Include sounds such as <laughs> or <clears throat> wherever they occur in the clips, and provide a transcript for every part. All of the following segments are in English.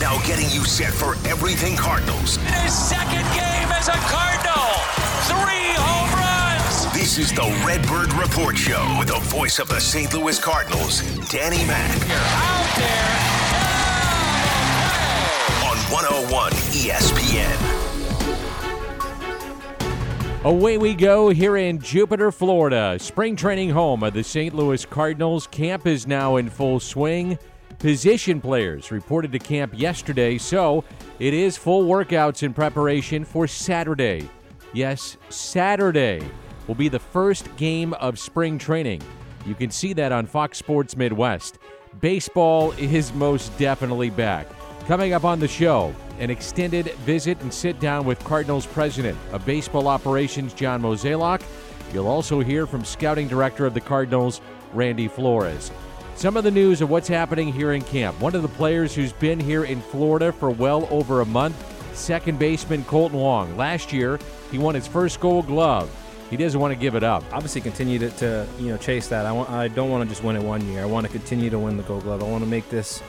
Now getting you set for everything Cardinals. His second game as a Cardinal. Three home runs. This is the Redbird Report Show with the voice of the St. Louis Cardinals, Danny Mac. Out there. On 101 ESPN. Away we go here in Jupiter, Florida. Spring training home of the St. Louis Cardinals. Camp is now in full swing. Position players reported to camp yesterday, so it is full workouts in preparation for Saturday. Yes, Saturday will be the first game of spring training. You can see that on Fox Sports Midwest. Baseball is most definitely back. Coming up on the show, an extended visit and sit down with Cardinals President of Baseball Operations, John Mozeliak. You'll also hear from Scouting Director of the Cardinals, Randy Flores. Some of the news of what's happening here in camp. One of the players who's been here in Florida for well over a month, second baseman Kolten Wong. Last year, he won his first gold glove. He doesn't want to give it up. Obviously, continue to, to you know chase that. I want. I don't want to just win it one year. I want to continue to win the Gold Glove. I want to make this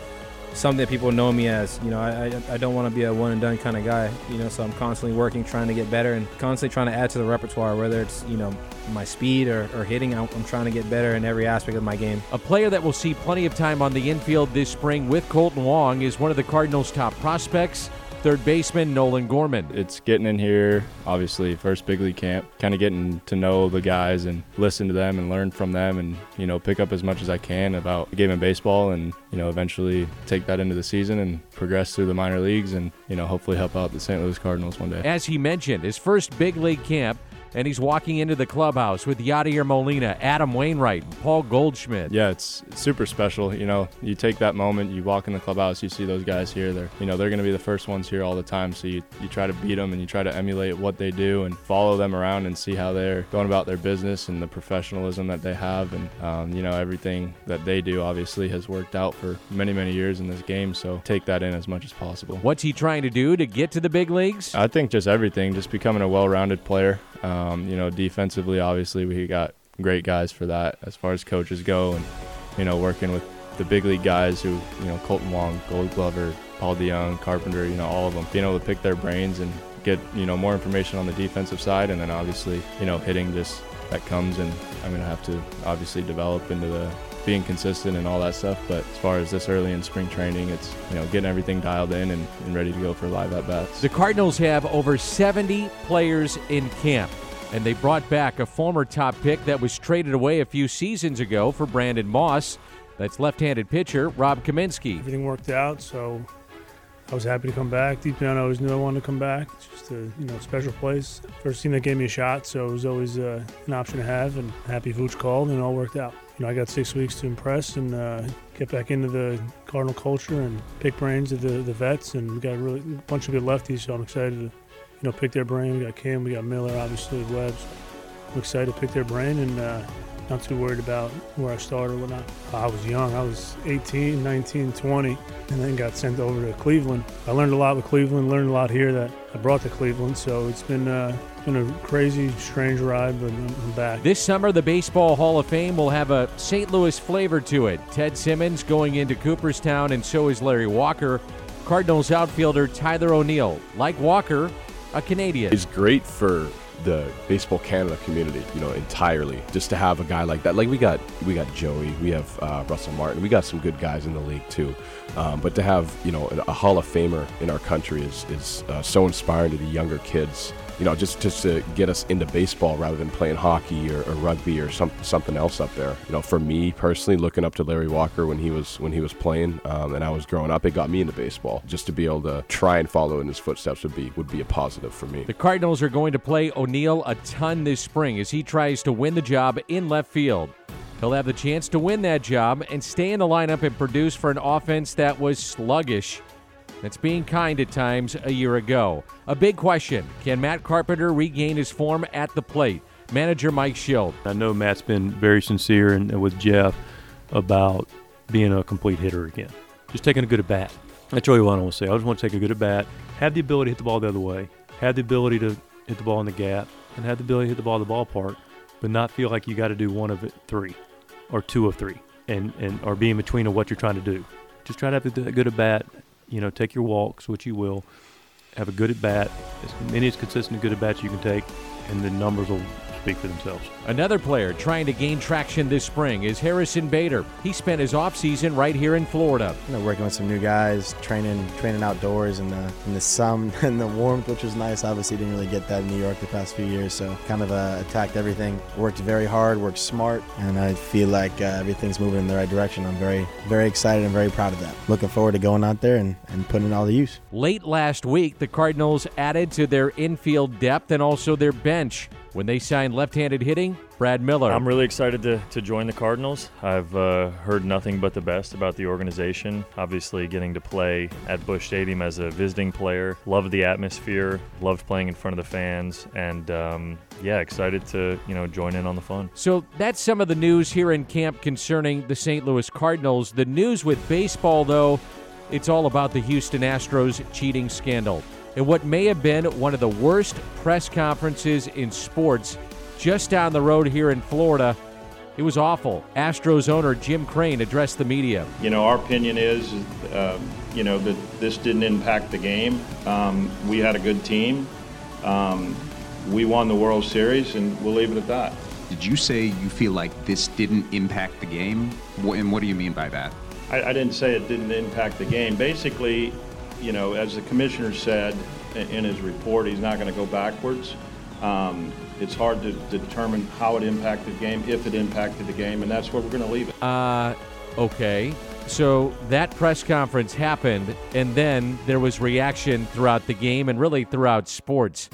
something that people know me as. You know, I, I, don't want to be a one and done kind of guy. You know, so I'm constantly working, trying to get better, and constantly trying to add to the repertoire. Whether it's you know my speed or, or hitting, I'm, I'm trying to get better in every aspect of my game. A player that will see plenty of time on the infield this spring with Kolten Wong is one of the Cardinals' top prospects. Third baseman Nolan Gorman. It's getting in here, obviously, first big league camp, kind of getting to know the guys and listen to them and learn from them and, you know, pick up as much as I can about the game of baseball and, you know, eventually take that into the season and progress through the minor leagues and, you know, hopefully help out the St. Louis Cardinals one day. As he mentioned, his first big league camp and he's walking into the clubhouse with Yadier Molina, Adam Wainwright, and Paul Goldschmidt. Yeah, it's super special. You know, you take that moment, you walk in the clubhouse, you see those guys here. They're, you know, they're going to be the first ones here all the time. So you, you try to beat them and you try to emulate what they do and follow them around and see how they're going about their business and the professionalism that they have. And, um, you know, everything that they do obviously has worked out for many, many years in this game. So take that in as much as possible. What's he trying to do to get to the big leagues? I think just everything, just becoming a well rounded player. Um, Um, you know, defensively, obviously, we got great guys for that as far as coaches go, and you know, working with the big league guys who, you know, Kolten Wong, Gold Glover, Paul DeJong, Carpenter, you know, all of them, being able to pick their brains and get you know more information on the defensive side, and then obviously, you know, hitting just that comes, and I'm gonna have to obviously develop into the being consistent and all that stuff. But as far as this early in spring training, it's you know getting everything dialed in and, and ready to go for live at bats. The Cardinals have over 70 players in camp, and they brought back a former top pick that was traded away a few seasons ago for Brandon Moss. That's left-handed pitcher Rob Kaminsky. Everything worked out, so I was happy to come back. Deep down, I always knew I wanted to come back. It's just a you know special place. First team that gave me a shot, so it was always uh, an option to have. And happy Vooch called, and it all worked out. You know, I got six weeks to impress and uh, get back into the Cardinal culture and pick brains of the, the vets. And we got a really a bunch of good lefties, so I'm excited to you know pick their brain. We got Kim, we got Miller, obviously Webbs. I'm excited to pick their brain and. Uh, not too worried about where I started or whatnot. I was young. I was 18, 19, 20, and then got sent over to Cleveland. I learned a lot with Cleveland, learned a lot here that I brought to Cleveland. So it's been, uh, been a crazy, strange ride, but I'm back. This summer, the Baseball Hall of Fame will have a St. Louis flavor to it. Ted Simmons going into Cooperstown, and so is Larry Walker. Cardinals outfielder Tyler O'Neill, like Walker, a Canadian. It's great for the baseball Canada community, you know, entirely. Just to have a guy like that, like we got, we got Joey, we have uh, Russell Martin, we got some good guys in the league too. Um, but to have, you know, a Hall of Famer in our country is is uh, so inspiring to the younger kids. You know, just just to get us into baseball rather than playing hockey or, or rugby or some, something else up there. You know, for me personally, looking up to Larry Walker when he was when he was playing um, and I was growing up, it got me into baseball. Just to be able to try and follow in his footsteps would be would be a positive for me. The Cardinals are going to play O'Neill a ton this spring as he tries to win the job in left field. He'll have the chance to win that job and stay in the lineup and produce for an offense that was sluggish. That's being kind at times a year ago. A big question can Matt Carpenter regain his form at the plate? Manager Mike Shildt. I know Matt's been very sincere and with Jeff about being a complete hitter again. Just taking a good at bat. That's really what I want to say. I just want to take a good at bat, have the ability to hit the ball the other way, have the ability to hit the ball in the gap, and have the ability to hit the ball at the ballpark, but not feel like you got to do one of it three or two of three and, and or be in between of what you're trying to do. Just try to have a good at bat, You know, take your walks, which you will. Have a good at bat, as many as consistent good at bats you can take, and the numbers will speak for themselves. Another player trying to gain traction this spring is Harrison Bader. He spent his offseason right here in Florida. You know, working with some new guys, training training outdoors in the in the sun <laughs> and the warmth, which was nice. Obviously, didn't really get that in New York the past few years, so kind of uh, attacked everything. Worked very hard, worked smart, and I feel like uh, everything's moving in the right direction. I'm very very excited and very proud of that. Looking forward to going out there and, and putting it all to use. Late last week, the Cardinals added to their infield depth and also their bench when they signed left-handed hitting Brad Miller. I'm really excited to, to join the Cardinals. I've uh, heard nothing but the best about the organization. Obviously, getting to play at Busch Stadium as a visiting player, loved the atmosphere, loved playing in front of the fans, and um, yeah, excited to you know join in on the fun. So that's some of the news here in camp concerning the St. Louis Cardinals. The news with baseball, though, it's all about the Houston Astros cheating scandal and what may have been one of the worst press conferences in sports just down the road here in Florida. It was awful. Astros owner Jim Crane addressed the media. You know, our opinion is, uh, you know, that this didn't impact the game. Um, we had a good team. Um, we won the World Series, and we'll leave it at that. Did you say you feel like this didn't impact the game? And what do you mean by that? I, I didn't say it didn't impact the game. Basically, you know, as the commissioner said in his report, he's not going to go backwards. Um, it's hard to determine how it impacted the game, if it impacted the game, and that's where we're going to leave it. Uh, okay. So that press conference happened, and then there was reaction throughout the game and really throughout sports.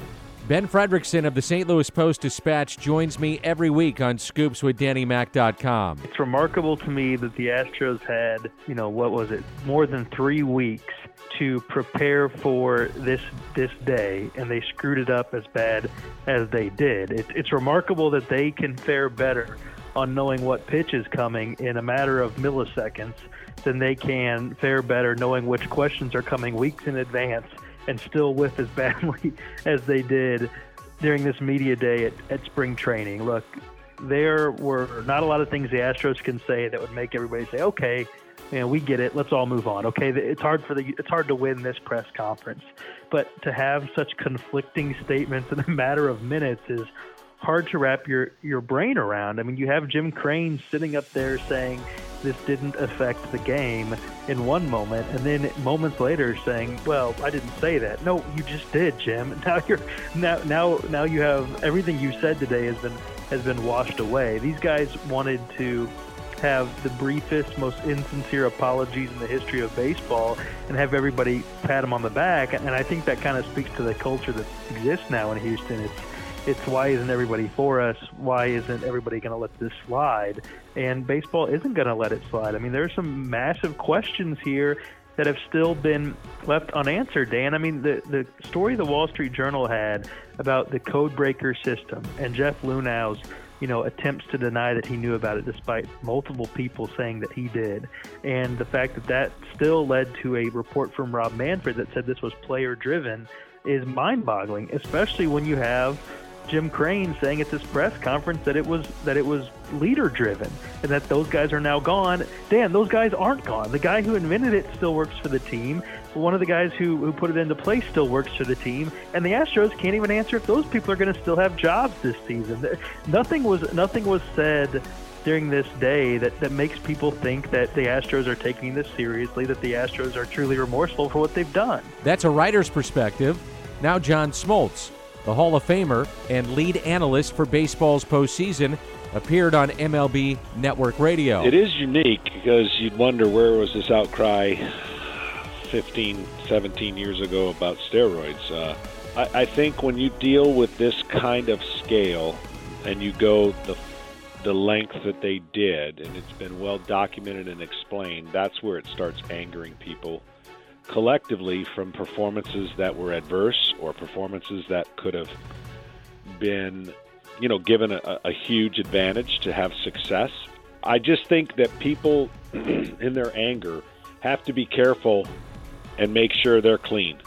Ben Frederickson of the St. Louis Post Dispatch joins me every week on Scoops with DannyMac.com. It's remarkable to me that the Astros had, you know, what was it, more than three weeks to prepare for this this day, and they screwed it up as bad as they did. It, it's remarkable that they can fare better on knowing what pitch is coming in a matter of milliseconds than they can fare better knowing which questions are coming weeks in advance and still whiff as <laughs> badly as they did during this media day at, at spring training. Look, there were not a lot of things the Astros can say that would make everybody say, okay, man, we get it. Let's all move on. Okay, it's hard for the it's hard to win this press conference, but to have such conflicting statements in a matter of minutes is hard to wrap your your brain around. I mean, you have Jim Crane sitting up there saying this didn't affect the game in one moment, and then moments later saying, "Well, I didn't say that." No, you just did, Jim. <laughs> Now you're now now now you have everything you said today has been has been washed away. These guys wanted to have the briefest, most insincere apologies in the history of baseball and have everybody pat him on the back. And I think that kind of speaks to the culture that exists now in Houston. It's it's why isn't everybody for us? Why isn't everybody going to let this slide? And baseball isn't going to let it slide. I mean, there are some massive questions here that have still been left unanswered, Dan. I mean, the, the story the Wall Street Journal had about the code breaker system and Jeff Luhnow's you know, attempts to deny that he knew about it despite multiple people saying that he did. And the fact that that still led to a report from Rob Manfred that said this was player driven is mind boggling, especially when you have Jim Crane saying at this press conference that it was that it was leader driven and that those guys are now gone. Dan, those guys aren't gone. The guy who invented it still works for the team. One of the guys who, who put it into place still works for the team, and the Astros can't even answer if those people are going to still have jobs this season. Nothing was nothing was said during this day that, that makes people think that the Astros are taking this seriously, that the Astros are truly remorseful for what they've done. That's a writer's perspective. Now, John Smoltz the Hall of Famer and lead analyst for baseball's postseason, appeared on MLB Network Radio. It is unique because you'd wonder where was this outcry 15, 17 years ago about steroids. Uh, I, I think when you deal with this kind of scale and you go the the length that they did, and it's been well documented and explained, that's where it starts angering people collectively from performances that were adverse or performances that could have been, you know, given a, a huge advantage to have success. I just think that people, <clears throat> in their anger, have to be careful and make sure they're clean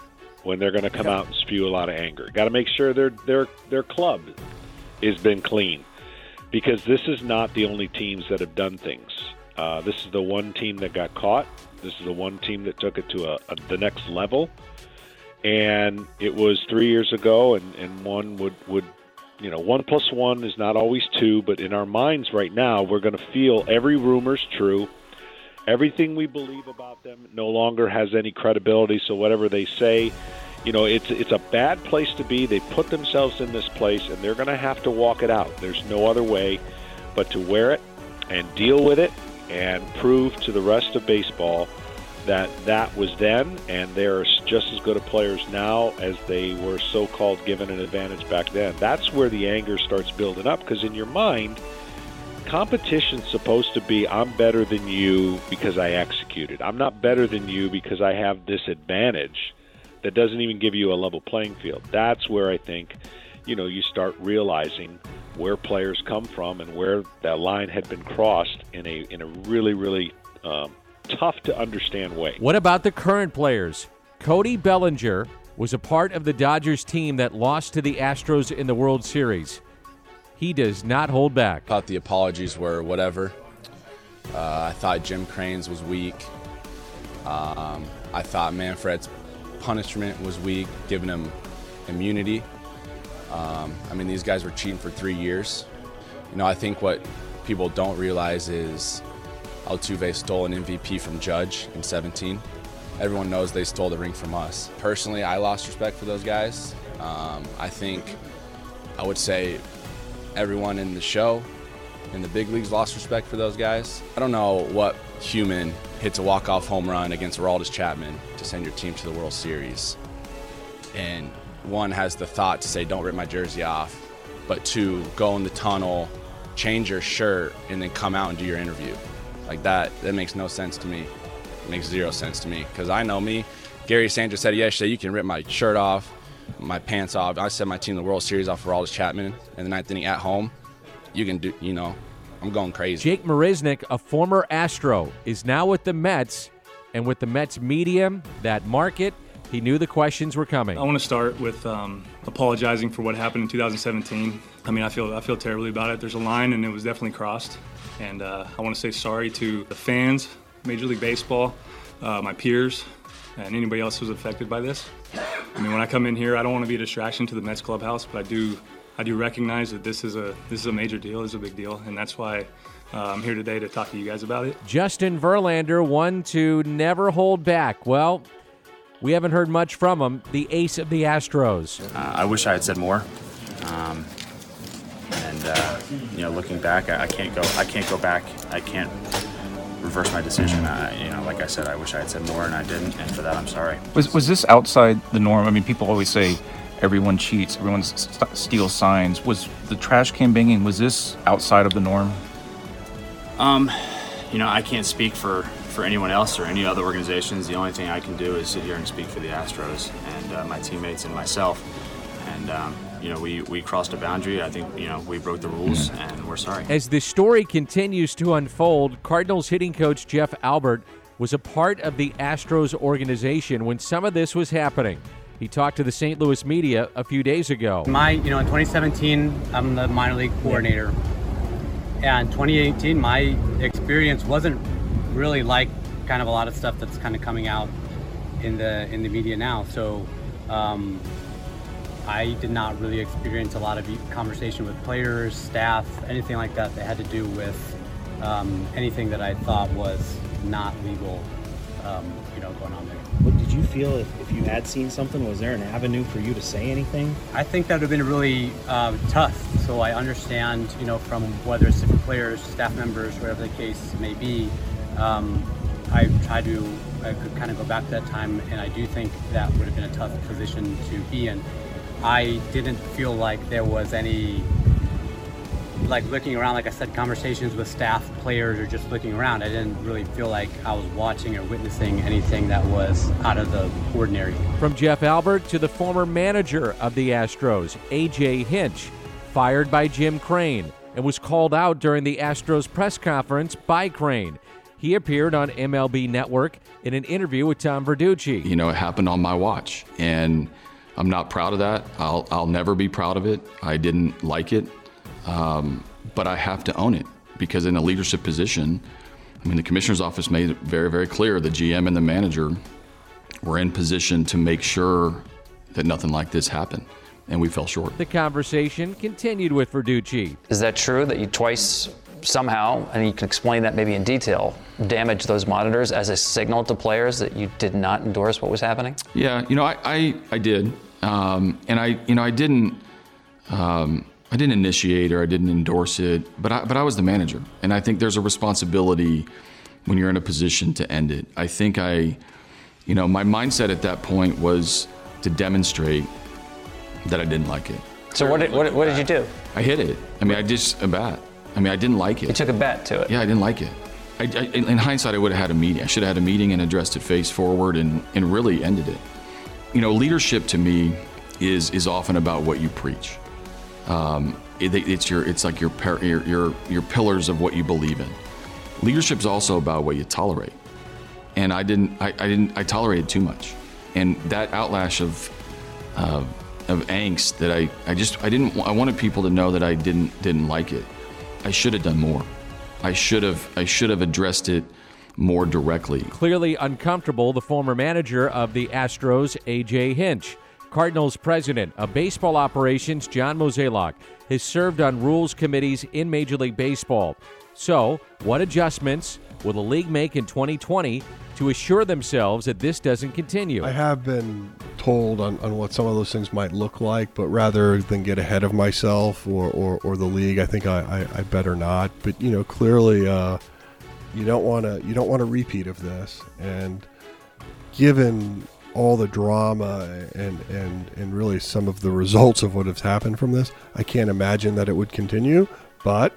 when they're going to come out and spew a lot of anger. Got to make sure their their their club has been clean because this is not the only teams that have done things. Uh, this is the one team that got caught This is the one team that took it to a, a, the next level. And it was three years ago, and, and one would, would, you know, one plus one is not always two, but in our minds right now, we're going to feel every rumor's true. Everything we believe about them no longer has any credibility, so whatever they say, you know, it's it's a bad place to be. They put themselves in this place, and they're going to have to walk it out. There's no other way but to wear it and deal with it and prove to the rest of baseball that that was then, and they're just as good of players now as they were so-called given an advantage back then. That's where the anger starts building up because in your mind, competition's supposed to be I'm better than you because I executed. I'm not better than you because I have this advantage that doesn't even give you a level playing field. That's where I think, you know, you start realizing where players come from and where that line had been crossed in a in a really really um, tough to understand way. What about the current players? Cody Bellinger was a part of the Dodgers team that lost to the Astros in the World Series. He does not hold back. I Thought the apologies were whatever. Uh, I thought Jim Crane's was weak. Um, I thought Manfred's punishment was weak, giving him immunity. Um, I mean, these guys were cheating for three years. You know, I think what people don't realize is Altuve stole an MVP from Judge in 17. Everyone knows they stole the ring from us. Personally, I lost respect for those guys. Um, I think I would say everyone in the show in the big leagues lost respect for those guys. I don't know what human hits a walk-off home run against Aroldis Chapman to send your team to the World Series. And one has the thought to say, don't rip my jersey off, but two, go in the tunnel, change your shirt, and then come out and do your interview. Like that, that makes no sense to me. It makes zero sense to me. Because I know me. Gary Sanchez said yesterday, you can rip my shirt off, my pants off. I sent my team the World Series off for Aroldis Chapman in the ninth inning at home. You can do, you know, I'm going crazy. Jake Marisnick, a former Astro, is now with the Mets, and with the Mets medium, that market, he knew the questions were coming. I want to start with um, apologizing for what happened in 2017. I mean, I feel I feel terribly about it. There's a line, and it was definitely crossed. And uh, I want to say sorry to the fans, Major League Baseball, uh, my peers, and anybody else who's affected by this. I mean, when I come in here, I don't want to be a distraction to the Mets clubhouse, but I do I do recognize that this is a this is a major deal, this is a big deal, and that's why uh, I'm here today to talk to you guys about it. Justin Verlander, one to never hold back. Well, we haven't heard much from him, the ace of the Astros. Uh, I wish I had said more. Um, and uh, you know, looking back, I, I, can't go. I can't go back. I can't reverse my decision. I, you know, like I said, I wish I had said more, and I didn't. And for that, I'm sorry. Was was this outside the norm? I mean, people always say everyone cheats, everyone st- steals signs. Was the trash can banging? Was this outside of the norm? Um, you know, I can't speak for for anyone else or any other organizations. The only thing I can do is sit here and speak for the Astros and uh, my teammates and myself. And um, you know, we, we crossed a boundary. I think, you know, we broke the rules and we're sorry. As the story continues to unfold, Cardinals hitting coach Jeff Albert was a part of the Astros organization when some of this was happening. He talked to the St. Louis media a few days ago. My, you know, in 2017, I'm the minor league coordinator. And 2018, my experience wasn't really like kind of a lot of stuff that's kind of coming out in the in the media now. So um, I did not really experience a lot of conversation with players, staff, anything like that that had to do with um, anything that I thought was not legal, um, you know, going on there. What did you feel if, if you had seen something? Was there an avenue for you to say anything? I think that would have been really uh, tough. So I understand, you know, from whether it's different players, staff members, whatever the case may be. Um, I try to, I could kind of go back to that time, and I do think that would have been a tough position to be in. I didn't feel like there was any, like looking around, like I said, conversations with staff, players, or just looking around. I didn't really feel like I was watching or witnessing anything that was out of the ordinary. From Jeff Albert to the former manager of the Astros, A.J. Hinch, fired by Jim Crane and was called out during the Astros press conference by Crane. He appeared on MLB Network in an interview with Tom Verducci. You know, it happened on my watch, and I'm not proud of that. I'll, I'll never be proud of it. I didn't like it, um, but I have to own it because in a leadership position, I mean, the commissioner's office made it very, very clear the GM and the manager were in position to make sure that nothing like this happened, and we fell short. The conversation continued with Verducci. Is that true that you twice somehow, and you can explain that maybe in detail, damaged those monitors as a signal to players that you did not endorse what was happening? Yeah, you know, I, I, I did. Um, and I, you know, I didn't, um, I didn't initiate or I didn't endorse it, but I, but I was the manager. And I think there's a responsibility when you're in a position to end it. I think I, you know, my mindset at that point was to demonstrate that I didn't like it. So what did, what, what did you do? I hit it. I mean, I just a bat. I mean, I didn't like it. You took a bet to it. Yeah, I didn't like it. I, I, in hindsight, I would have had a meeting. I should have had a meeting and addressed it face forward and, and really ended it. You know, leadership to me is is often about what you preach. Um, it, it's your it's like your, your your your pillars of what you believe in. Leadership is also about what you tolerate. And I didn't I, I didn't I tolerated too much, and that outlash of uh, of angst that I, I just I didn't I wanted people to know that I didn't didn't like it. I should have done more. I should have I should have addressed it more directly. Clearly uncomfortable, the former manager of the Astros, AJ Hinch. Cardinals president of baseball operations, John Mozeliak, has served on rules committees in Major League Baseball. So, what adjustments will the league make in 2020 to assure themselves that this doesn't continue? I have been told on, on what some of those things might look like, but rather than get ahead of myself or, or, or the league, I think I, I, I better not. But you know, clearly, uh, you don't want to you don't want a repeat of this, and given all the drama and, and, and really some of the results of what has happened from this, I can't imagine that it would continue. But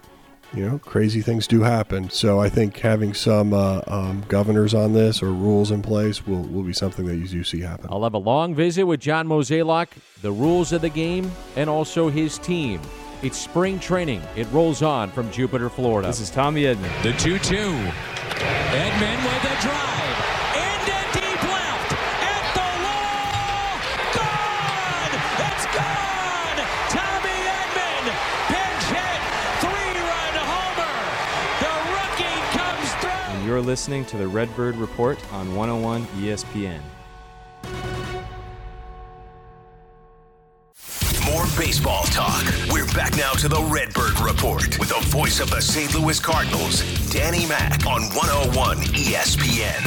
you know, crazy things do happen. So I think having some uh, um, governors on this or rules in place will, will be something that you do see happen. I'll have a long visit with John Mozeliak, the rules of the game, and also his team. It's spring training. It rolls on from Jupiter, Florida. This is Tommy Edman. The 2 2. Edman with a drive. Into deep left. At the wall. Gone! It's gone! Tommy Edman. Pinch hit. Three run homer. The rookie comes through. And you're listening to the Redbird Report on 101 ESPN. More baseball talk. We're back now to the Redbird Report with the voice of the St. Louis Cardinals, Danny Mac on 101 ESPN.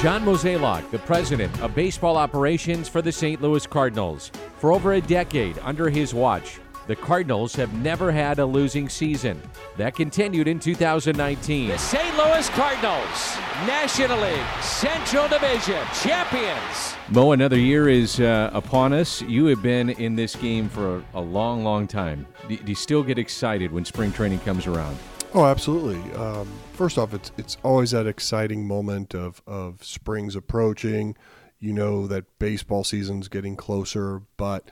John Mozeliak, the president of baseball operations for the St. Louis Cardinals. For over a decade under his watch, the Cardinals have never had a losing season. That continued in 2019. The St. Louis Cardinals, National League Central Division champions. Mo, another year is uh, upon us. You have been in this game for a, a long, long time. Do, do, you still get excited when spring training comes around? Oh, absolutely. Um, first off, it's it's always that exciting moment of of spring's approaching. You know that baseball season's getting closer, but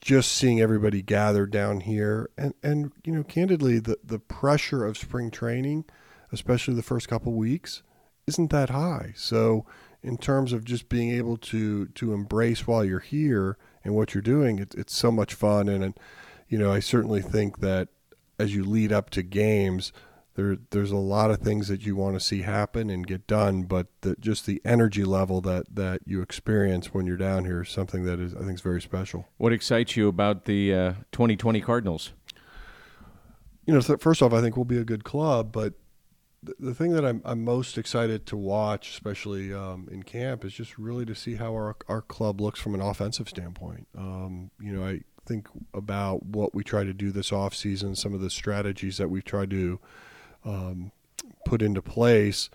just seeing everybody gathered down here. And and you know candidly the the pressure of spring training especially the first couple weeks isn't that high. So in terms of just being able to to embrace while you're here and what you're doing it, it's so much fun. And, and you know I certainly think that as you lead up to games there there's a lot of things that you want to see happen and get done, but the, just the energy level that that you experience when you're down here is something that is I think is very special. What excites you about the uh, 2020 Cardinals? You know, first off, I think we'll be a good club, but the, the thing that I'm, I'm most excited to watch, especially um, in camp, is just really to see how our our club looks from an offensive standpoint. Um, you know, I think about what we try to do this off season, some of the strategies that we've tried to um, put into place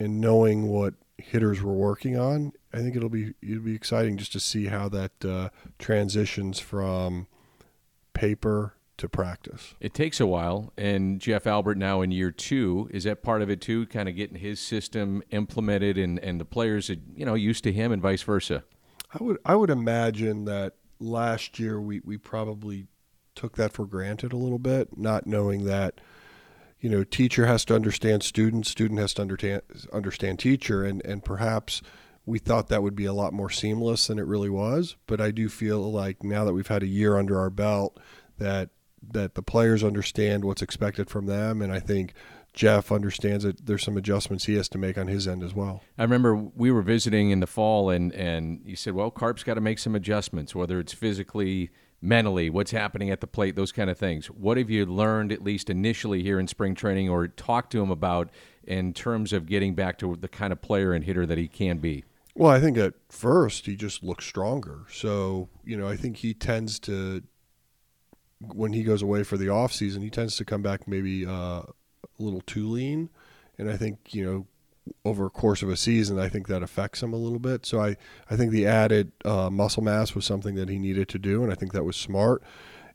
and knowing what hitters we're working on, I think it'll be it'll be exciting just to see how that uh, transitions from paper to practice. It takes a while, and Jeff Albert now in year two is that part of it too, kind of getting his system implemented and and the players you know used to him and vice versa. I would I would imagine that last year we we probably took that for granted a little bit, not knowing that you know, teacher has to understand student, student has to understand understand teacher, and and perhaps we thought that would be a lot more seamless than it really was. But I do feel like now that we've had a year under our belt, that that the players understand what's expected from them, and I think Jeff understands that there's some adjustments he has to make on his end as well. I remember we were visiting in the fall, and and you said, "Well, Carp's got to make some adjustments, whether it's physically, mentally, what's happening at the plate, those kind of things." What have you learned, at least initially, here in spring training, or talked to him about in terms of getting back to the kind of player and hitter that he can be? Well, I think at first he just looks stronger. So you know, I think he tends to when he goes away for the off season, he tends to come back maybe uh, a little too lean, and I think you know over a course of a season, I think that affects him a little bit. So I, I think the added uh, muscle mass was something that he needed to do, and I think that was smart.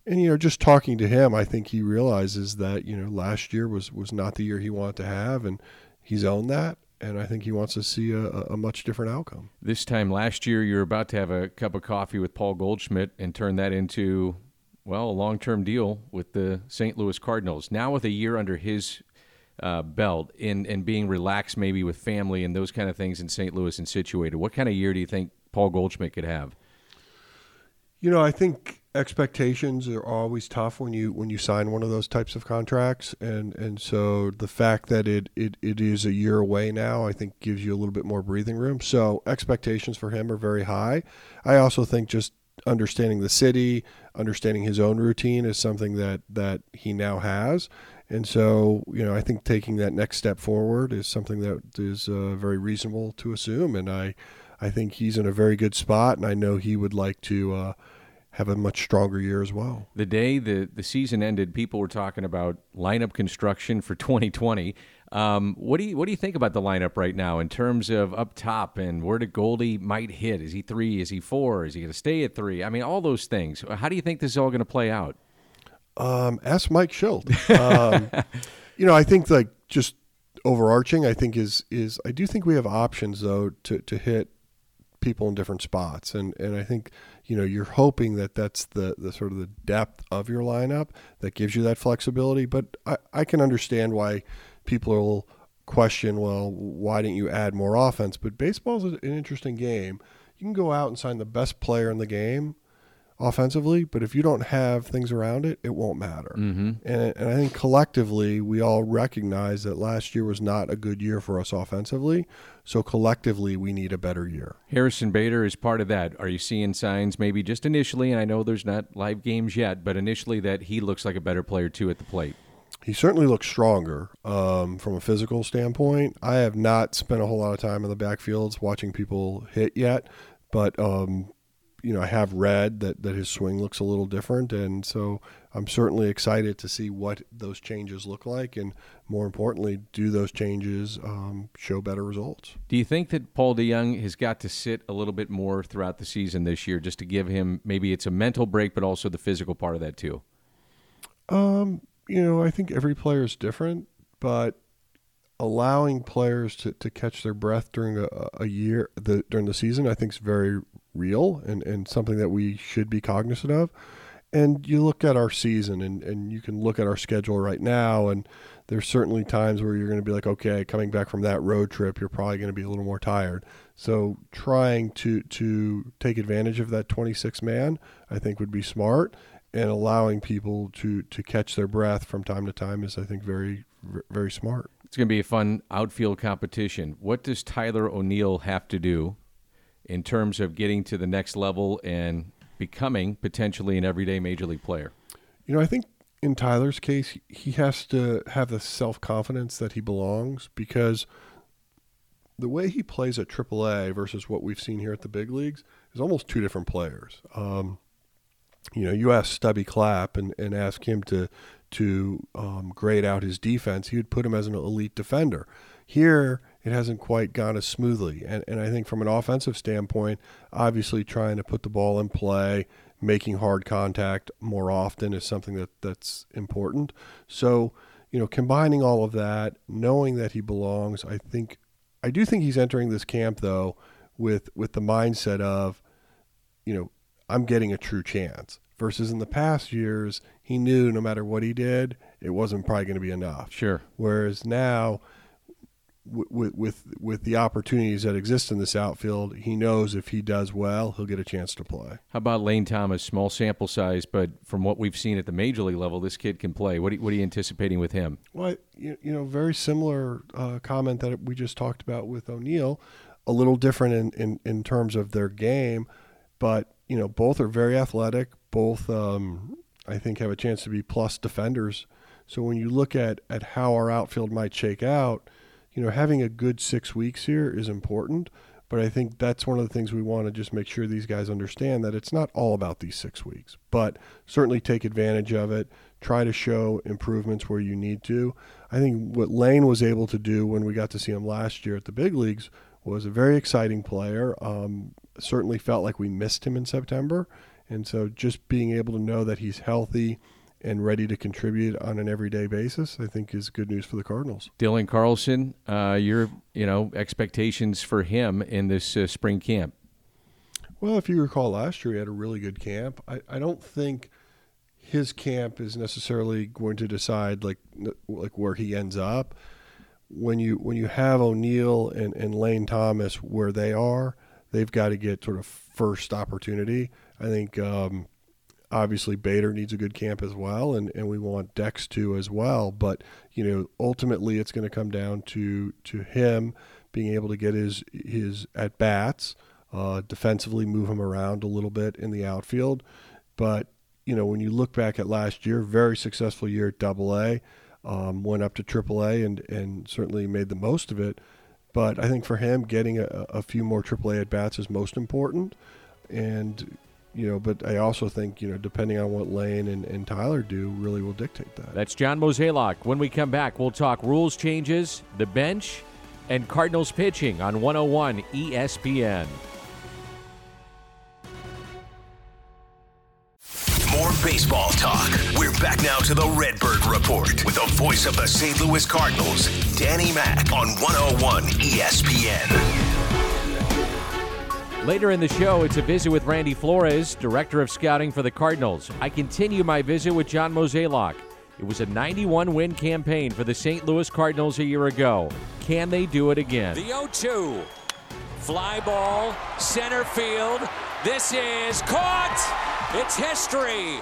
And you know, just talking to him, I think he realizes that you know last year was was not the year he wanted to have, and he's owned that. And I think he wants to see a, a much different outcome. This time last year, you were about to have a cup of coffee with Paul Goldschmidt and turn that into well, a long term deal with the St. Louis Cardinals. Now, with a year under his uh, belt and, and being relaxed maybe with family and those kind of things in St. Louis and situated, what kind of year do you think Paul Goldschmidt could have? You know, I think expectations are always tough when you when you sign one of those types of contracts and and so the fact that it, it it is a year away now I think gives you a little bit more breathing room so expectations for him are very high I also think just understanding the city, understanding his own routine is something that that he now has. And so, you know, I think taking that next step forward is something that is uh, very reasonable to assume. And I, I think he's in a very good spot, and I know he would like to uh, have a much stronger year as well. The day the, the season ended, people were talking about lineup construction for <laughs> 2020. Um, what do you what do you think about the lineup right now in terms of up top and where the Goldie might hit? Is he three? Is he four? Is he going to stay at three? I mean, all those things. How do you think this is all going to play out? Um, ask Mike Shildt. Um, <laughs> you know, I think like just overarching, I think is is I do think we have options though to to hit people in different spots, and and I think you know you're hoping that that's the the sort of the depth of your lineup that gives you that flexibility. But I I can understand why people will question, well, why didn't you add more offense? But baseball is an interesting game. You can go out and sign the best player in the game offensively, but if you don't have things around it, it won't matter. Mm-hmm. And, and I think collectively, we all recognize that last year was not a good year for us offensively. So collectively, we need a better year. Harrison Bader is part of that. Are you seeing signs, maybe just initially, and I know there's not live games yet, but initially that he looks like a better player too at the plate? he certainly looks stronger um, from a physical standpoint. I have not spent a whole lot of time in the backfields watching people hit yet, but um, you know I have read that that his swing looks a little different, and so I'm certainly excited to see what those changes look like, and more importantly, do those changes um, show better results? Do you think that Paul DeJong has got to sit a little bit more throughout the season this year, just to give him maybe it's a mental break, but also the physical part of that too? Um, you know, I think every player is different, but allowing players to, to catch their breath during a, a year the, during the season, I think is very real and, and something that we should be cognizant of. And you look at our season and, and you can look at our schedule right now and there's certainly times where you're going to be like, okay, coming back from that road trip, you're probably going to be a little more tired. So trying to to take advantage of that 26 man, I think would be smart and allowing people to to catch their breath from time to time is I think very very smart. It's going to be a fun outfield competition. What does Tyler O'Neill have to do in terms of getting to the next level and becoming potentially an everyday major league player? You know, I think in Tyler's case, he has to have the self confidence that he belongs because the way he plays at AAA versus what we've seen here at the big leagues is almost two different players. Um, you know, you ask Stubby Clapp and, and ask him to to um, grade out his defense, he would put him as an elite defender. Here, it hasn't quite gone as smoothly. And, and I think from an offensive standpoint, obviously trying to put the ball in play, making hard contact more often is something that, that's important. So, you know, combining all of that, knowing that he belongs, I think, I do think he's entering this camp though with with the mindset of, you know, I'm getting a true chance. Versus in the past years, he knew no matter what he did, it wasn't probably going to be enough. Sure. Whereas now, with with with the opportunities that exist in this outfield, he knows if he does well, he'll get a chance to play. How about Lane Thomas? Small sample size, but from what we've seen at the major league level, this kid can play. What are, what are you anticipating with him? Well, you, you know, very similar uh, comment that we just talked about with O'Neill. A little different in, in, in terms of their game, but you know, both are very athletic. Both, um, I think, have a chance to be plus defenders. So when you look at at how our outfield might shake out you know, having a good six weeks here is important. But I think that's one of the things we want to just make sure these guys understand that it's not all about these six weeks, but certainly take advantage of it. Try to show improvements where you need to. I think what Lane was able to do when we got to see him last year at the big leagues was a very exciting player. Um, certainly felt like we missed him in September. And so just being able to know that he's healthy and ready to contribute on an everyday basis, I think is good news for the Cardinals. Dylan Carlson, uh, your you know expectations for him in this uh, spring camp. Well, if you recall last year, he had a really good camp. I, I don't think his camp is necessarily going to decide like like where he ends up. When you when you have O'Neill and, and Lane Thomas where they are, they've got to get sort of first opportunity. I think um, obviously Bader needs a good camp as well, and, and we want Dex to as well. But you know, ultimately, it's going to come down to to him being able to get his his at bats, uh, defensively move him around a little bit in the outfield. But you know, when you look back at last year, very successful year at Double A, um, went up to Triple A, and and certainly made the most of it. But I think for him, getting a, a few more AAA at bats is most important. And you know, but I also think, you know, depending on what Lane and, and Tyler do, really will dictate that. That's John Mozeliak. When we come back, we'll talk rules changes, the bench, and Cardinals pitching on 101 ESPN. More baseball talk. We're back now to the Redbird Report with the voice of the St. Louis Cardinals, Danny Mac on 101 ESPN. Later in the show, it's a visit with Randy Flores, Director of Scouting for the Cardinals. I continue my visit with John Mozeliak. It was a 91 win campaign for the St. Louis Cardinals a year ago. Can they do it again? The 0 2. Fly ball, center field. This is caught. It's history.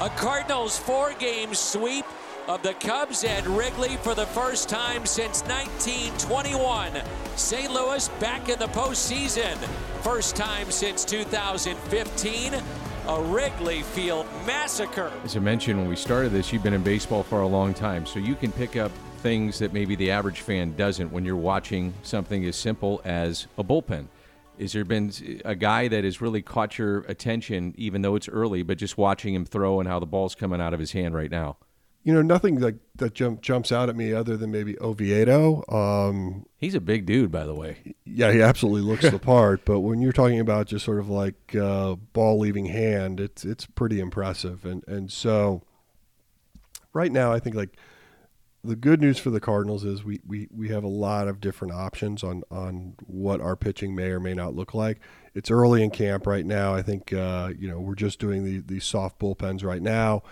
A Cardinals four game sweep of the Cubs at Wrigley for the first time since 1921. St. Louis back in the postseason. First time since 2015. A Wrigley Field massacre. As I mentioned when we started this, you've been in baseball for a long time, so you can pick up things that maybe the average fan doesn't when you're watching something as simple as a bullpen. Is there been a guy that has really caught your attention, even though it's early, but just watching him throw and how the ball's coming out of his hand right now? You know, nothing like that jump, jumps out at me other than maybe Oviedo. Um, He's a big dude, by the way. Yeah, he absolutely looks the <laughs> part. But when you're talking about just sort of like uh, ball leaving hand, it's it's pretty impressive. And and so right now, I think like the good news for the Cardinals is we, we, we have a lot of different options on, on what our pitching may or may not look like. It's early in camp right now. I think uh, you know we're just doing the, these soft bullpens right now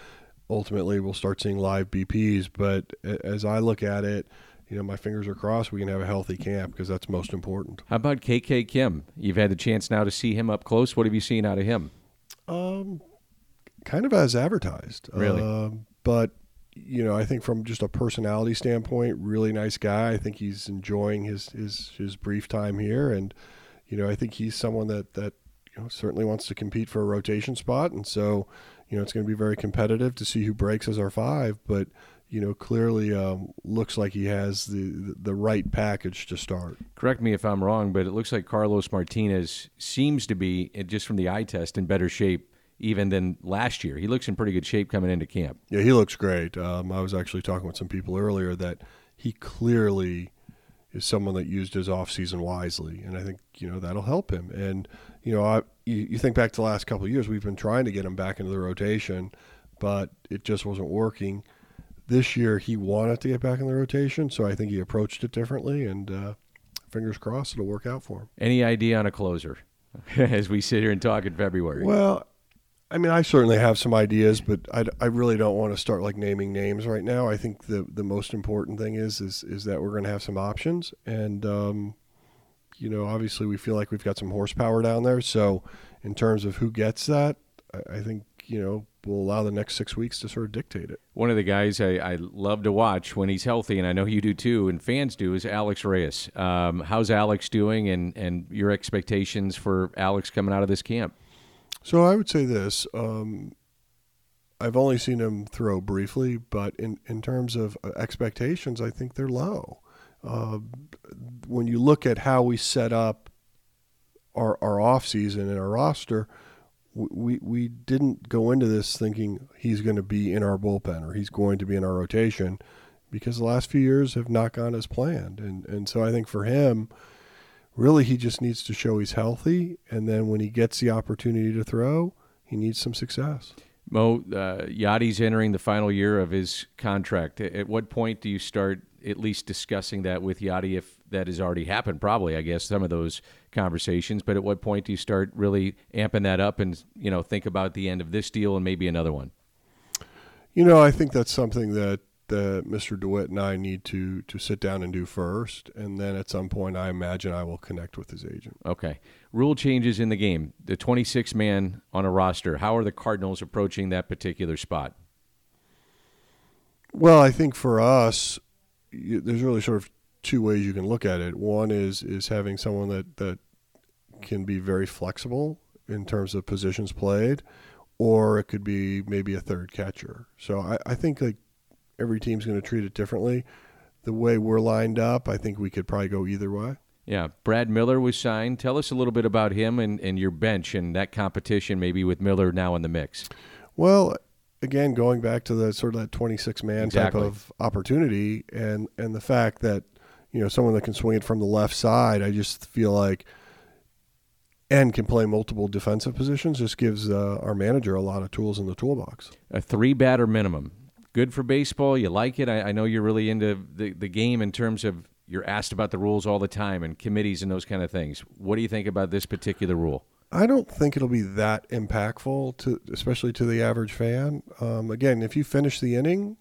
ultimately we'll start seeing live BPs. But as I look at it, you know, my fingers are crossed we can have a healthy camp because that's most important. How about KK Kim? You've had the chance now to see him up close. What have you seen out of him? Um, kind of as advertised. Really? Uh, but you know, I think from just a personality standpoint, really nice guy. I think he's enjoying his his his brief time here, and you know, I think he's someone that that you know certainly wants to compete for a rotation spot, and so you know, it's going to be very competitive to see who breaks as our five, but you know, clearly um, looks like he has the the right package to start. Correct me if I'm wrong, but it looks like Carlos Martinez seems to be just from the eye test in better shape even than last year. He looks in pretty good shape coming into camp. Yeah, he looks great. Um, I was actually talking with some people earlier that he clearly is someone that used his offseason wisely, and I think you know that'll help him. And you know, I, you, you think back to the last couple of years, we've been trying to get him back into the rotation, but it just wasn't working. This year, he wanted to get back in the rotation, so I think he approached it differently, and uh, fingers crossed it'll work out for him. Any idea on a closer <laughs> as we sit here and talk in February? Well, I mean, I certainly have some ideas, but I, I really don't want to start like naming names right now. I think the the most important thing is is is that we're going to have some options, and um, you know, obviously we feel like we've got some horsepower down there. So, in terms of who gets that, I, I think you know we'll allow the next six weeks to sort of dictate it. One of the guys I, I love to watch when he's healthy, and I know you do too, and fans do, is Alex Reyes. Um, how's Alex doing, and and your expectations for Alex coming out of this camp? So I would say this. Um, I've only seen him throw briefly, but in, in terms of uh, expectations, I think they're low. Uh, when you look at how we set up our, our off season and our roster, we, we didn't go into this thinking he's going to be in our bullpen or he's going to be in our rotation because the last few years have not gone as planned. And, and so I think for him, really he just needs to show he's healthy. And then when he gets the opportunity to throw he needs some success. Mo uh, yadi's entering the final year of his contract. At what point do you start at least discussing that with yadi if that has already happened probably i guess some of those conversations but at what point do you start really amping that up and you know think about the end of this deal and maybe another one you know i think that's something that that Mr. DeWitt and I need to to sit down and do first, and then at some point, I imagine I will connect with his agent. Okay. Rule changes in the game. The 26 man on a roster. How are the Cardinals approaching that particular spot? Well, I think for us, you, there's really sort of two ways you can look at it. One is is having someone that that can be very flexible in terms of positions played, or it could be maybe a third catcher. So I, I think like every team's going to treat it differently. The way we're lined up, I think we could probably go either way. Yeah, Brad Miller was signed. Tell us a little bit about him and, and your bench and that competition, maybe with Miller now in the mix. Well, again, going back to the sort of that 26 man Exactly. type of opportunity, and and the fact that you know someone that can swing it from the left side, I just feel like, and can play multiple defensive positions, just gives uh, our manager a lot of tools in the toolbox. A three batter minimum. Good for baseball. You like it. I, I know you're really into the, the game in terms of you're asked about the rules all the time and committees and those kind of things. What do you think about this particular rule? I don't think it'll be that impactful to, especially to the average fan. Um, again, if you finish the inning,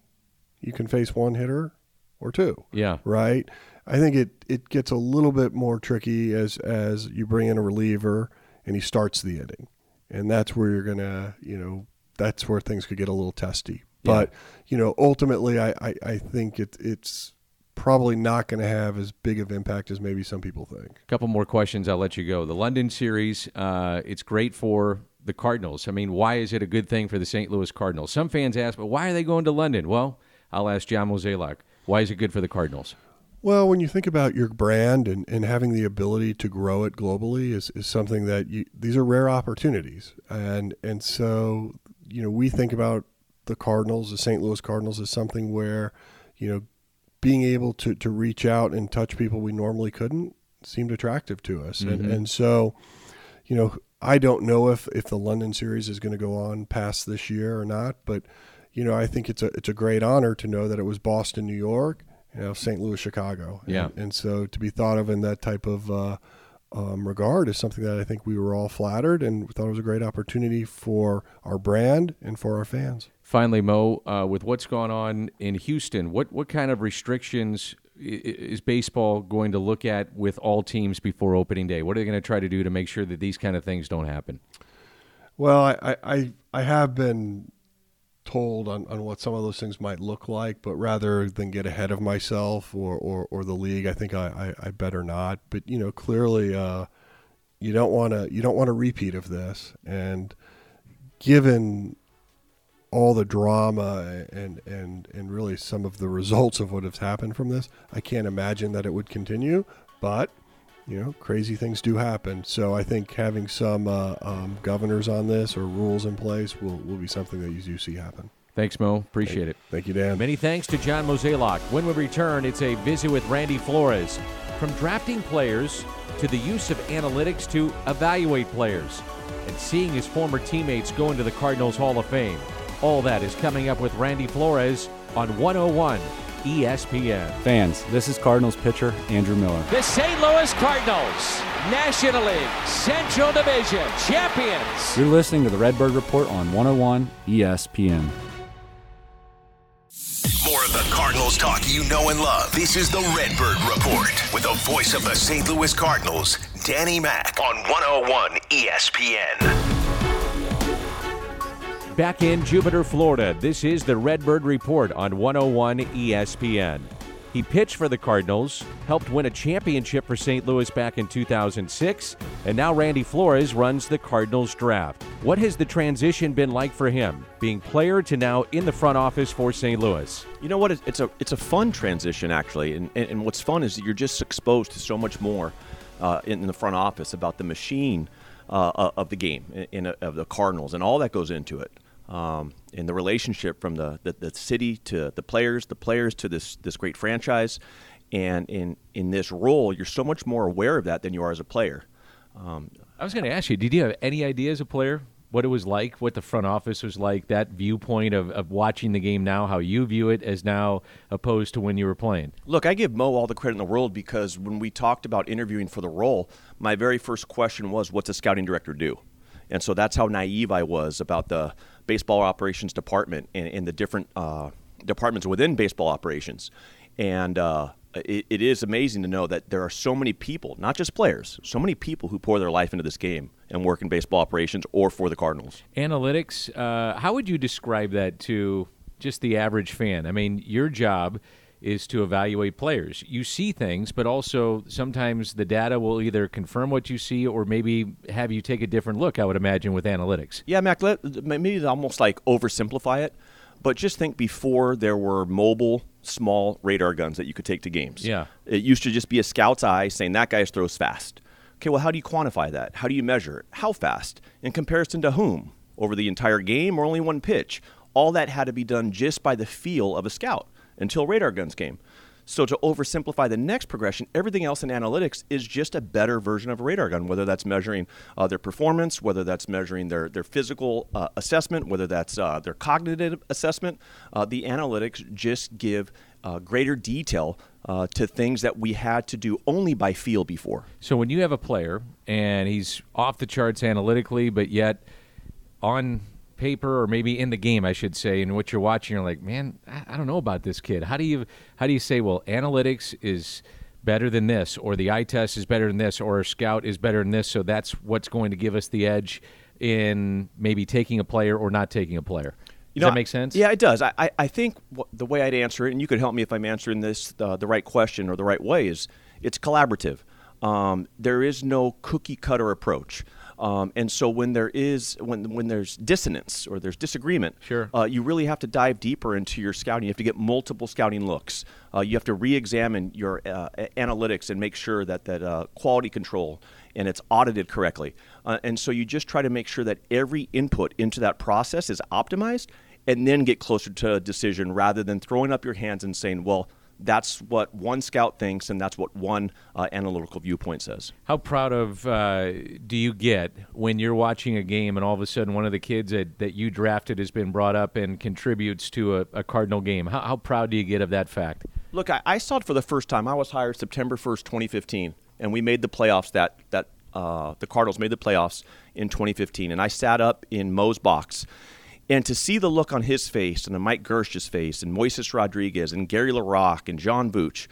you can face one hitter or two. Yeah. Right. I think it it gets a little bit more tricky as as you bring in a reliever and he starts the inning, and that's where you're gonna you know that's where things could get a little testy. But you know, ultimately, I I, I think it it's probably not going to have as big of impact as maybe some people think. A couple more questions. I'll let you go. The London series, uh, it's great for the Cardinals. I mean, why is it a good thing for the St. Louis Cardinals? Some fans ask, but why are they going to London? Well, I'll ask John Mozeliak. Why is it good for the Cardinals? Well, when you think about your brand and, and having the ability to grow it globally is, is something that you these are rare opportunities. And and so, you know, we think about the Cardinals, the St. Louis Cardinals as something where, you know, being able to, to reach out and touch people we normally couldn't seemed attractive to us. And Mhm. and so, you know, I don't know if, if the London series is going to go on past this year or not, but you know, I think it's a it's a great honor to know that it was Boston, New York, you know, St. Louis, Chicago. And, Yeah. And so to be thought of in that type of uh, um, regard is something that I think we were all flattered and thought it was a great opportunity for our brand and for our fans. Finally, Mo, uh, with what's gone on in Houston, what, what kind of restrictions is baseball going to look at with all teams before opening day? What are they going to try to do to make sure that these kind of things don't happen? Well, I, I, I, I have been told on, on what some of those things might look like, but rather than get ahead of myself or, or, or the league, I think I, I, I better not. But you know, clearly, uh, you don't want to you don't want a repeat of this. And given all the drama and, and, and really some of the results of what has happened from this, I can't imagine that it would continue. But you know, crazy things do happen. So I think having some uh, um, governors on this or rules in place will, will be something that you do see happen. Thanks, Mo. Appreciate it. Thank you, Dan. Many thanks to John Mozeliak. When we return, it's a visit with Randy Flores. From drafting players to the use of analytics to evaluate players and seeing his former teammates go into the Cardinals Hall of Fame. All that is coming up with Randy Flores on 101 ESPN. Fans, this is Cardinals pitcher Andrew Miller. The St. Louis Cardinals National League Central Division champions. You're listening to the Redbird Report on 101 ESPN. More of the Cardinals talk you know and love. This is the Redbird Report with the voice of the St. Louis Cardinals, Danny Mac, on 101 ESPN. Back in Jupiter, Florida, this is the Redbird Report on 101 ESPN. He pitched for the Cardinals, helped win a championship for St. Louis back in 2006, and now Randy Flores runs the Cardinals draft. What has the transition been like for him, being player to now in the front office for St. Louis? You know what? It's- a it's a fun transition actually, and and, and what's fun is that you're just exposed to so much more uh, in the front office about the machine uh, uh, of the game in, in of the Cardinals and all that goes into it. Um, and the relationship from the, the, the city to the players, the players to this this great franchise, and in in this role, you're so much more aware of that than you are as a player. Um, I was going to ask you, did you have any idea as a player what it was like, what the front office was like, that viewpoint of, of watching the game now, how you view it as now opposed to when you were playing? Look, I give Mo all the credit in the world because when we talked about interviewing for the role, my very first question was, "What's a scouting director do?" And so that's how naive I was about the baseball operations department and, and the different uh, departments within baseball operations. And uh, it, it is amazing to know that there are so many people, not just players, so many people who pour their life into this game and work in baseball operations or for the Cardinals. Analytics, uh, how would you describe that to just the average fan? I mean, your job is to evaluate players. You see things, but also sometimes the data will either confirm what you see or maybe have you take a different look, I would imagine, with analytics. Yeah, Mac, let, maybe almost like oversimplify it, but just think before there were mobile, small radar guns that you could take to games. Yeah. It used to just be a scout's eye saying that guy throws fast. Okay, well, how do you quantify that? How do you measure it? How fast? In comparison to whom? Over the entire game or only one pitch? All that had to be done just by the feel of a scout until radar guns came. So to oversimplify the next progression, everything else in analytics is just a better version of a radar gun. Whether that's measuring uh, their performance, whether that's measuring their their physical uh, assessment, whether that's uh, their cognitive assessment, uh, the analytics just give uh, greater detail uh, to things that we had to do only by feel before. So when you have a player and he's off the charts analytically, but yet on paper or maybe in the game, I should say, and what you're watching, you're like, man, I I don't know about this kid. How do you how do you say, well, analytics is better than this, or the eye test is better than this, or a scout is better than this, so that's what's going to give us the edge in maybe taking a player or not taking a player. you Does that make sense? Yeah, it does. I, I, I think the way I'd answer it, and you could help me if I'm answering this uh, the right question or the right way, is it's collaborative. Um, there is no cookie cutter approach. Um, and so when there is when when there's dissonance or there's disagreement, Sure. uh, you really have to dive deeper into your scouting. You have to get multiple scouting looks. Uh, you have to re-examine your uh, analytics and make sure that that uh, quality control and it's audited correctly. Uh, and so you just try to make sure that every input into that process is optimized, and then get closer to a decision rather than throwing up your hands and saying, "Well." That's what one scout thinks, and that's what one uh, analytical viewpoint says. How proud of uh, do you get when you're watching a game and all of a sudden one of the kids that, that you drafted has been brought up and contributes to a, a Cardinal game? How, how proud do you get of that fact? Look, I, I saw it for the first time. I was hired September 1st, 2015, and we made the playoffs that, that uh, the Cardinals made the playoffs in 2015. And I sat up in Mo's box. And to see the look on his face and on Mike Girsch's face and Moises Rodriguez and Gary LaRocque and John Vuch,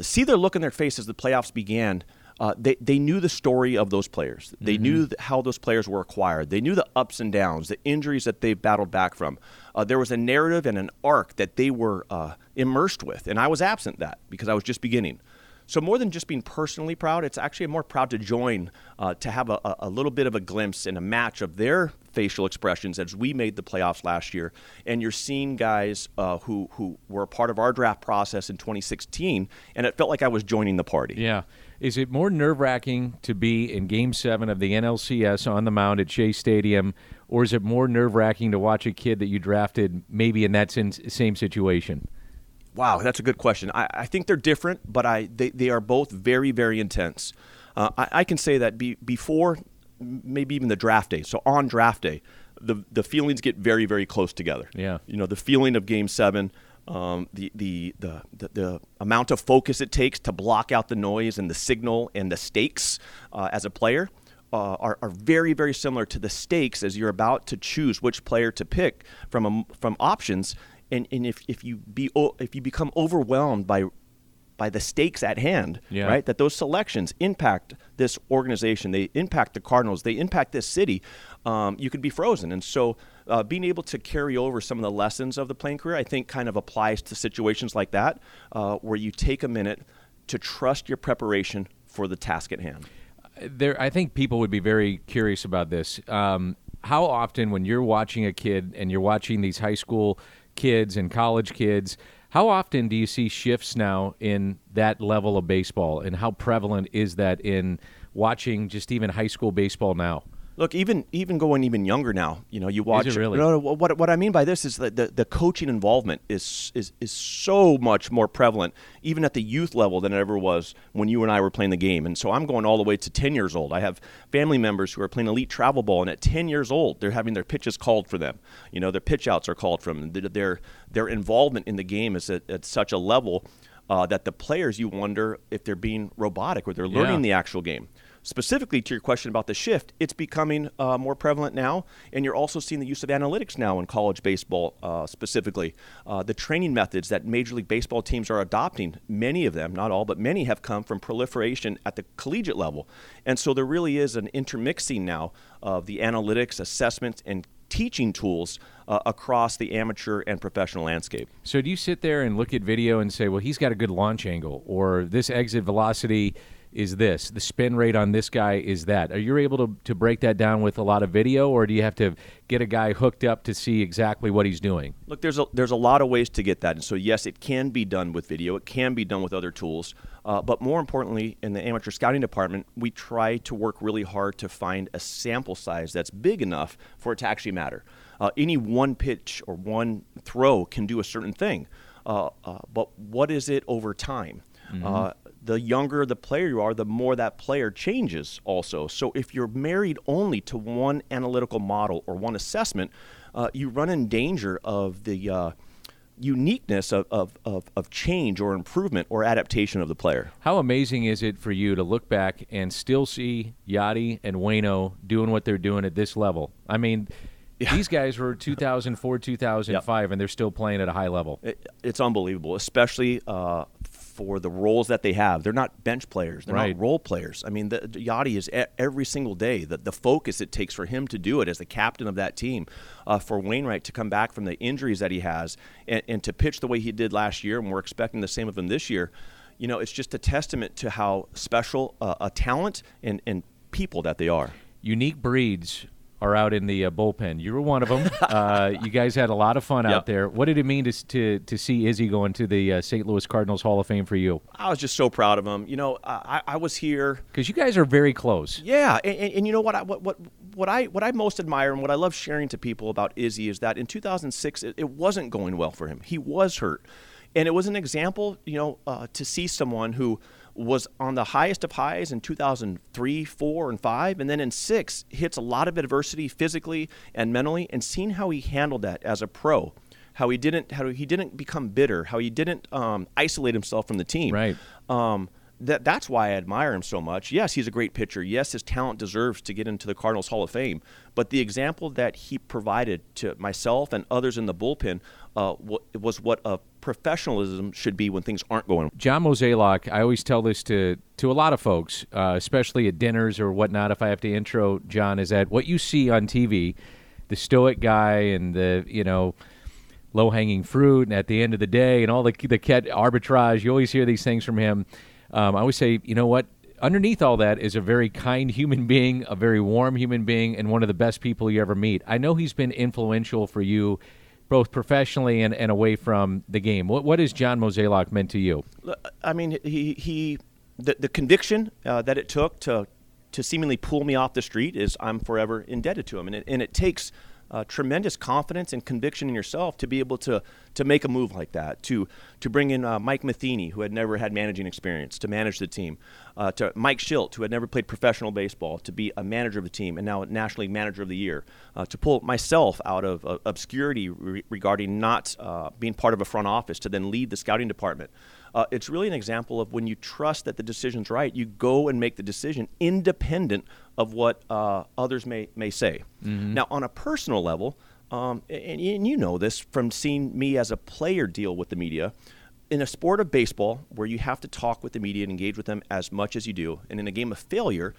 see their look in their face as the playoffs began. Uh, they, they knew the story of those players. They knew th- how those players were acquired. They knew the ups and downs, the injuries that they've battled back from. Uh, there was a narrative and an arc that they were uh, immersed with, and I was absent that because I was just beginning. So more than just being personally proud, it's actually more proud to join, uh, to have a, a- a little bit of a glimpse and a match of their facial expressions as we made the playoffs last year. And you're seeing guys uh, who who were a part of our draft process in 2016, and it felt like I was joining the party. Yeah. Is it more nerve wracking to be in game seven of the NLCS on the mound at Shea Stadium, or is it more nerve wracking to watch a kid that you drafted maybe in that same situation? Wow, that's a good question. I, I think they're different, but I they, they are both very very intense. Uh, I, I can say that be, before maybe even the draft day. So on draft day, the the feelings get very very close together. Yeah. You know the feeling of Game Seven. um, the, the, the, the, the amount of focus it takes to block out the noise and the signal and the stakes uh, as a player uh, are, are very, very similar to the stakes as you're about to choose which player to pick from, a, from options. And, and if, if, you be, if you become overwhelmed by by the stakes at hand, Yeah. right? That those selections impact this organization, they impact the Cardinals, they impact this city. Um, you could be frozen, and so uh, being able to carry over some of the lessons of the playing career, I think, kind of applies to situations like that, uh, where you take a minute to trust your preparation for the task at hand. there I think people would be very curious about this. Um, how often when you're watching a kid and you're watching these high school kids and college kids, how often do you see shifts now in that level of baseball and how prevalent is that in watching just even high school baseball now? Look, even even going even younger now, you know, you watch. it really? No, no, what what I mean by this is that the, the coaching involvement is is is so much more prevalent, even at the youth level, than it ever was when you and I were playing the game. And so I'm going all the way to 10 years old. I have family members who are playing elite travel ball, and at 10 years old, they're having their pitches called for them. You know, their pitch outs are called from them. Their their, their involvement in the game is at, at such a level uh, that the players you wonder if they're being robotic or they're learning Yeah. the actual game. Specifically to your question about the shift, it's becoming uh, more prevalent now, and you're also seeing the use of analytics now in college baseball, uh, specifically. Uh, the training methods that Major League Baseball teams are adopting, many of them, not all, but many have come from proliferation at the collegiate level. And so there really is an intermixing now of the analytics, assessments, and teaching tools uh, across the amateur and professional landscape. So do you sit there and look at video and say, well, he's got a good launch angle, or this exit velocity is this, the spin rate on this guy is that? Are you able to, to break that down with a lot of video, or do you have to get a guy hooked up to see exactly what he's doing? Look, there's a, there's a lot of ways to get that. And so, yes, it can be done with video, it can be done with other tools. Uh, but more importantly, in the amateur scouting department, we try to work really hard to find a sample size that's big enough for it to actually matter. Uh, any one pitch or one throw can do a certain thing. Uh, uh, but what is it over time? Mhm. The younger the player you are, the more that player changes also. So if you're married only to one analytical model or one assessment, uh, you run in danger of the uh, uniqueness of, of, of, of change or improvement or adaptation of the player. How amazing is it for you to look back and still see Yadi and Waino doing what they're doing at this level? I mean, these guys were <laughs> 2004, 2005, and they're still playing at a high level. It, it's unbelievable, especially uh, for the roles that they have. They're not bench players; they're Right. not role players. I mean, the, Yadi is every single day. The, the focus it takes for him to do it as the captain of that team, uh, for Wainwright to come back from the injuries that he has and, and to pitch the way he did last year, and we're expecting the same of him this year. You know, it's just a testament to how special uh, a talent and, and people that they are. Unique breeds are out in the uh, bullpen. You were one of them. <laughs> uh, you guys had a lot of fun Yep. out there. What did it mean to to, to see Izzy going to the uh, St. Louis Cardinals Hall of Fame for you? I was just so proud of him. You know, I, I was here because you guys are very close. Yeah, and, and, and you know what? I, what what what I what I most admire and what I love sharing to people about Izzy is that in 2006 it, it wasn't going well for him. He was hurt, and it was an example, you know, uh, to see someone who was on the highest of highs in 2003, four, and five, and then in six hits a lot of adversity physically and mentally, and seeing how he handled that as a pro. How he didn't, how he didn't become bitter, how he didn't um, isolate himself from the team. Right. Um, that that's why I admire him so much. Yes, he's a great pitcher. Yes, his talent deserves to get into the Cardinals Hall of Fame. But the example that he provided to myself and others in the bullpen uh, was what a professionalism should be when things aren't going. John Mozeliak, I always tell this to to a lot of folks, uh, especially at dinners or whatnot. If I have to intro John, is that what you see on TV, the stoic guy and the you know low hanging fruit, and at the end of the day, and all the the cat arbitrage. You always hear these things from him. Um, I always say, you know what? Underneath all that is a very kind human being, a very warm human being, and one of the best people you ever meet. I know he's been influential for you, both professionally and, and away from the game. What what has John Mozeliak meant to you? I mean, he he the, the conviction uh, that it took to to seemingly pull me off the street is I'm forever indebted to him, and it, and it takes uh, tremendous confidence and conviction in yourself to be able to to make a move like that. To to bring in uh, Mike Matheny, who had never had managing experience, to manage the team. Uh, to Mike Shildt, who had never played professional baseball, to be a manager of the team and now National League Manager of the Year. Uh, to pull myself out of obscurity re- regarding not uh, being part of a front office, to then lead the scouting department. Uh, it's really an example of when you trust that the decision's right, you go and make the decision independent of what uh, others may, may say. Mhm. Now, on a personal level, um, and, and you know this from seeing me as a player deal with the media, in a sport of baseball where you have to talk with the media and engage with them as much as you do, and in a game of failure,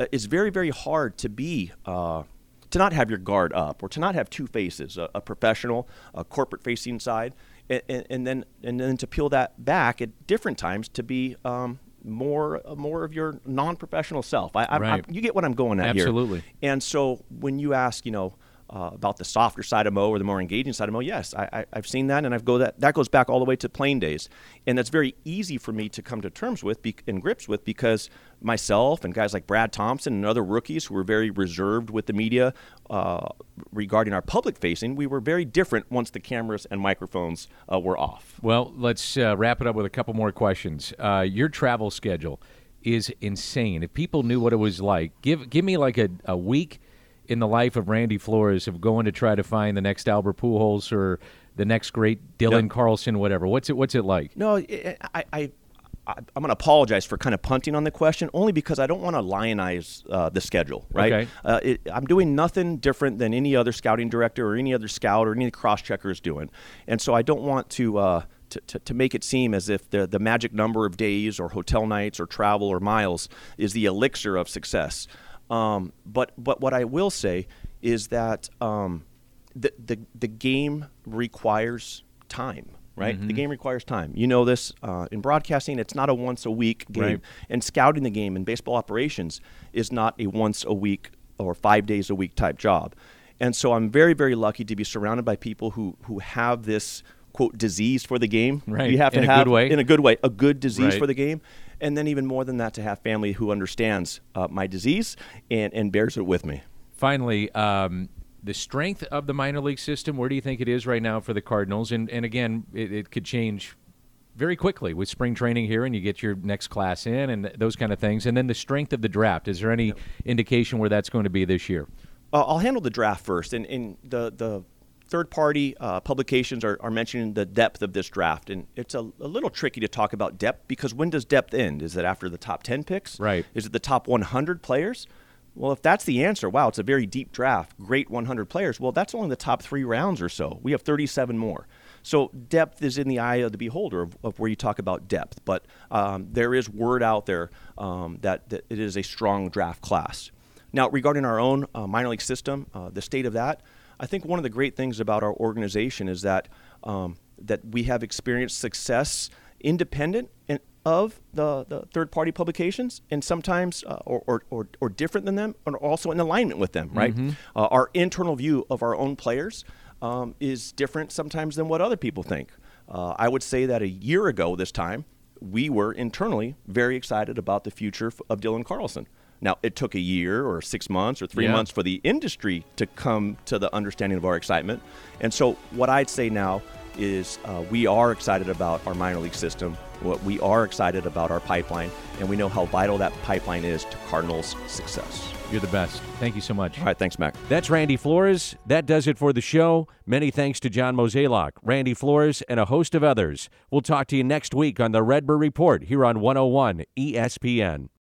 uh, it's very, very hard to be. Uh, to not have your guard up or to not have two faces a, a professional a corporate facing side and, and, and then and then to peel that back at different times to be um, more uh, more of your non-professional self. I, I, I, you get what i'm going at here. Absolutely. and so when you ask, you know, uh, about the softer side of Mo or the more engaging side of Mo, yes, I, I've seen that, and I've go that that goes back all the way to playing days, and that's very easy for me to come to terms with be, and grips with because myself and guys like Brad Thompson and other rookies who were very reserved with the media uh, regarding our public facing, we were very different once the cameras and microphones uh, were off. Well, let's uh, wrap it up with a couple more questions. Uh, your travel schedule is insane. If people knew what it was like, give give me like a, a week in the life of Randy Flores of going to try to find the next Albert Pujols or the next great Dylan. Carlson, whatever. What's it What's it like? No, I, I, I, I'm going to apologize for kind of punting on the question, only because I don't want to lionize uh, the schedule. Right? Okay. Uh, it, I'm doing nothing different than any other scouting director or any other scout or any cross checker is doing, and so I don't want to. Uh, to, to, to make it seem as if the, the magic number of days or hotel nights or travel or miles is the elixir of success. Um, but, but what I will say is that um, the, the, the game requires time, right? The Mhm. game requires time. You know this uh, in broadcasting, it's not a once a week game. Right. And scouting the game in baseball operations is not a once a week or five days a week type job. And so I'm very, very lucky to be surrounded by people who, who have this quote disease for the game. Right. You have to In a good have way. in a good way, a good disease Right. for the game. And then even more than that, to have family who understands uh, my disease and, and bears it with me. Finally, um, the strength of the minor league system. Where do you think it is right now for the Cardinals? And and again, it, it could change very quickly with spring training here, and you get your next class in, and those kind of things. And then the strength of the draft. Is there any indication where that's going to be this year? Uh, I'll handle the draft first, and, and the the third party uh, publications are, are mentioning the depth of this draft, and it's a, a little tricky to talk about depth because when does depth end? Is it after the top ten picks? Right. Is it the top 100 players? Well, if that's the answer, wow, it's a very deep draft, great 100 players. Well, that's only the top three rounds or so. We have 37 more. So depth is in the eye of the beholder of, of where you talk about depth. But um, there is word out there um, that, that it is a strong draft class. Now, regarding our own uh, minor league system, uh, the state of that, I think one of the great things about our organization is that um, that we have experienced success independent and of the, the third party publications and sometimes uh, or, or, or, or different than them and also in alignment with them right? Mhm. uh, our internal view of our own players um, is different sometimes than what other people think. Uh, i would say that a year ago this time we were internally very excited about the future of dylan carlson now it took a year or six months or three Yeah. months for the industry to come to the understanding of our excitement and so what i'd say now is uh, we are excited about our minor league system. What we are excited about our pipeline, and we know how vital that pipeline is to Cardinals' success. You're the best. Thank you so much. All right, thanks, Mac. That's Randy Flores. That does it for the show. Many thanks to John Mozeliak, Randy Flores, and a host of others. We'll talk to you next week on the Redbird Report here on 101 ESPN.